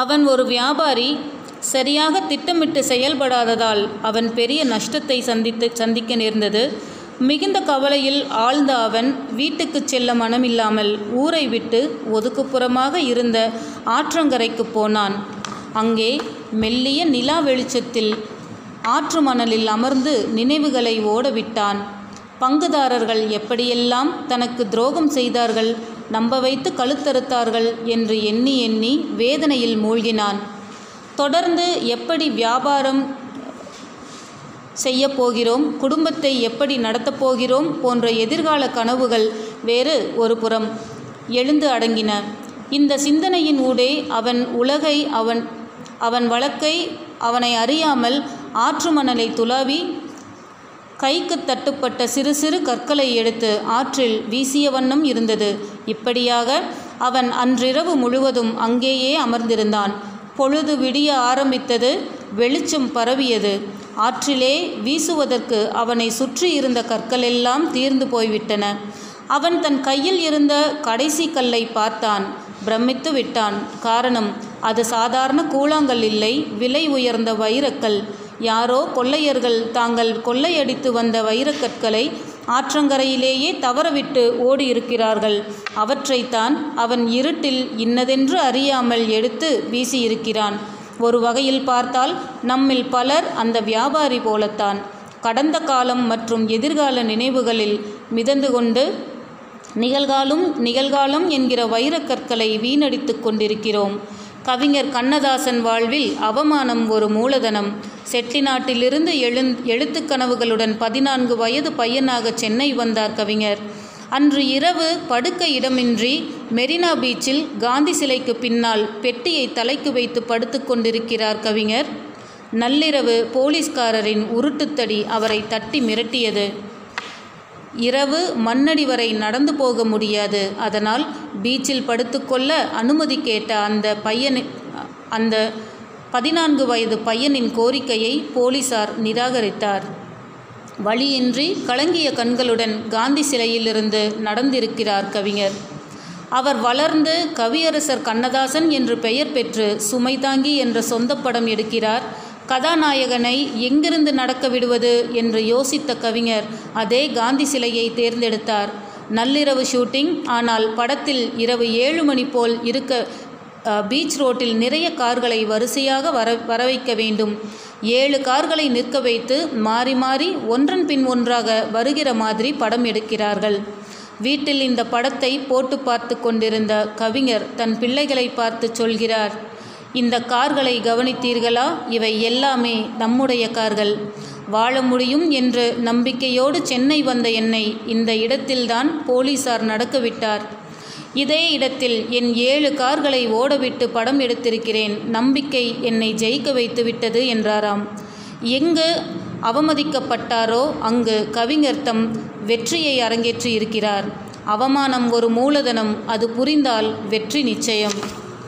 அவன் ஒரு வியாபாரி சரியாக திட்டமிட்டு செயல்படாததால் அவன் பெரிய நஷ்டத்தை சந்தித்து சந்திக்க நேர்ந்தது. மிகுந்த கவலையில் ஆழ்ந்த அவன் வீட்டுக்கு செல்ல மனமில்லாமல் ஊரை விட்டு ஒதுக்குப்புறமாக இருந்த ஆற்றங்கரைக்கு போனான். அங்கே மெல்லிய நிலா வெளிச்சத்தில் ஆற்று மணலில் அமர்ந்து நினைவுகளை ஓடவிட்டான். பங்குதாரர்கள் எப்படியெல்லாம் தனக்கு துரோகம் செய்தார்கள் நம்ப வைத்து கழுத்தறுத்தார்கள் என்று எண்ணி எண்ணி வேதனையில் மூழ்கினான். தொடர்ந்து எப்படி வியாபாரம் செய்யப் போகிறோம் குடும்பத்தை எப்படி நடத்தப் போகிறோம் போன்ற எதிர்கால கனவுகள் வேறு ஒரு புறம் எழுந்து அடங்கின. இந்த சிந்தனையின் ஊடே அவன் உலகை அவன் அவன் வழக்கை அவனை அறியாமல் ஆற்று மணலை துளாவி கைக்கு தட்டுப்பட்ட சிறு சிறு கற்களை எடுத்து ஆற்றில் வீசிய வண்ணம் இருந்தது. இப்படியாக அவன் அன்றிரவு முழுவதும் அங்கேயே அமர்ந்திருந்தான். பொழுது விடிய ஆரம்பித்தது வெளிச்சம் பரவியது. ஆற்றிலே வீசுவதற்கு அவனை சுற்றி இருந்த கற்களெல்லாம் தீர்ந்து போய்விட்டன. அவன் தன் கையில் இருந்த கடைசி கல்லை பார்த்தான். பிரமித்து விட்டான். காரணம் அது சாதாரண கூழாங்கல் இல்லை விலை உயர்ந்த வைரக்கல். யாரோ கொள்ளையர்கள் தாங்கள் கொள்ளையடித்து வந்த வைரக்கற்களை ஆற்றங்கரையிலேயே தவறவிட்டு ஓடியிருக்கிறார்கள். அவற்றைத்தான் அவன் இருட்டில் இன்னதென்று அறியாமல் எடுத்து வீசியிருக்கிறான். ஒரு வகையில் பார்த்தால் நம்மில் பலர் அந்த வியாபாரி போலத்தான். கடந்த காலம் மற்றும் எதிர்கால நினைவுகளில் மிதந்து கொண்டு நிகழ்காலம் நிகழ்காலம் என்கிற வைரக்கற்களை வீணடித்து கொண்டிருக்கிறோம். கவிஞர் கண்ணதாசன் வாழ்வில் அவமானம் ஒரு மூலதனம். செட்டிநாட்டிலிருந்து எழுந் எழுத்துக் கனவுகளுடன் பதினான்கு வயது பையனாக சென்னை வந்தார் கவிஞர். அன்று இரவு படுக்க இடமின்றி மெரினா பீச்சில் காந்தி சிலைக்கு பின்னால் பெட்டியை தலைக்கு வைத்து படுத்து கொண்டிருக்கிறார் கவிஞர். நள்ளிரவு போலீஸ்காரரின் உருட்டுத்தடி அவரை தட்டி மிரட்டியது. இரவு மண்ணடி வரை நடந்து போக முடியாது. அதனால் பீச்சில் படுத்துக்கொள்ள அனுமதி கேட்ட அந்த பையனை அந்த பதினான்கு வயது பையனின் கோரிக்கையை போலீசார் நிராகரித்தார். வழியின்றி கலங்கிய கண்களுடன் காந்தி சிலையிலிருந்து நடந்திருக்கிறார் கவிஞர். அவர் வளர்ந்து கவியரசர் கண்ணதாசன் என்று பெயர் பெற்று சுமை தாங்கி என்ற சொந்த படம் எடுக்கிறார். கதாநாயகனை எங்கிருந்து நடக்க விடுவது என்று யோசித்த கவிஞர் அதே காந்தி சிலையை தேர்ந்தெடுத்தார். நள்ளிரவு ஷூட்டிங் ஆனால் படத்தில் இரவு ஏழு மணி போல் இருக்க பீச் ரோட்டில் நிறைய கார்களை வரிசையாக வர வரவைக்க வேண்டும். ஏழு கார்களை நிற்க வைத்து மாறி மாறி ஒன்றன் பின் ஒன்றாக வருகிற மாதிரி படம் எடுக்கிறார்கள். வீட்டில் இந்த படத்தை போட்டு பார்த்து கொண்டிருந்த கவிஞர் தன் பிள்ளைகளை பார்த்து சொல்கிறார். இந்த கார்களை கவனித்தீர்களா? இவை எல்லாமே நம்முடைய கார்கள். வாழ முடியும் என்று நம்பிக்கையோடு சென்னை வந்த என்னை இந்த இடத்தில்தான் போலீசார் நடக்கவிட்டார் இதே இடத்தில் என் ஏழு கார்களை ஓடவிட்டு படம் எடுத்திருக்கிறேன். நம்பிக்கை என்னை ஜெயிக்க வைத்து விட்டது என்றாராம். எங்கு அவமதிக்கப்பட்டாரோ அங்கு கவிஞர் தம் வெற்றியை அரங்கேற்றி இருக்கிறார் அவமானம் ஒரு மூலதனம். அது புரிந்தால் வெற்றி நிச்சயம்.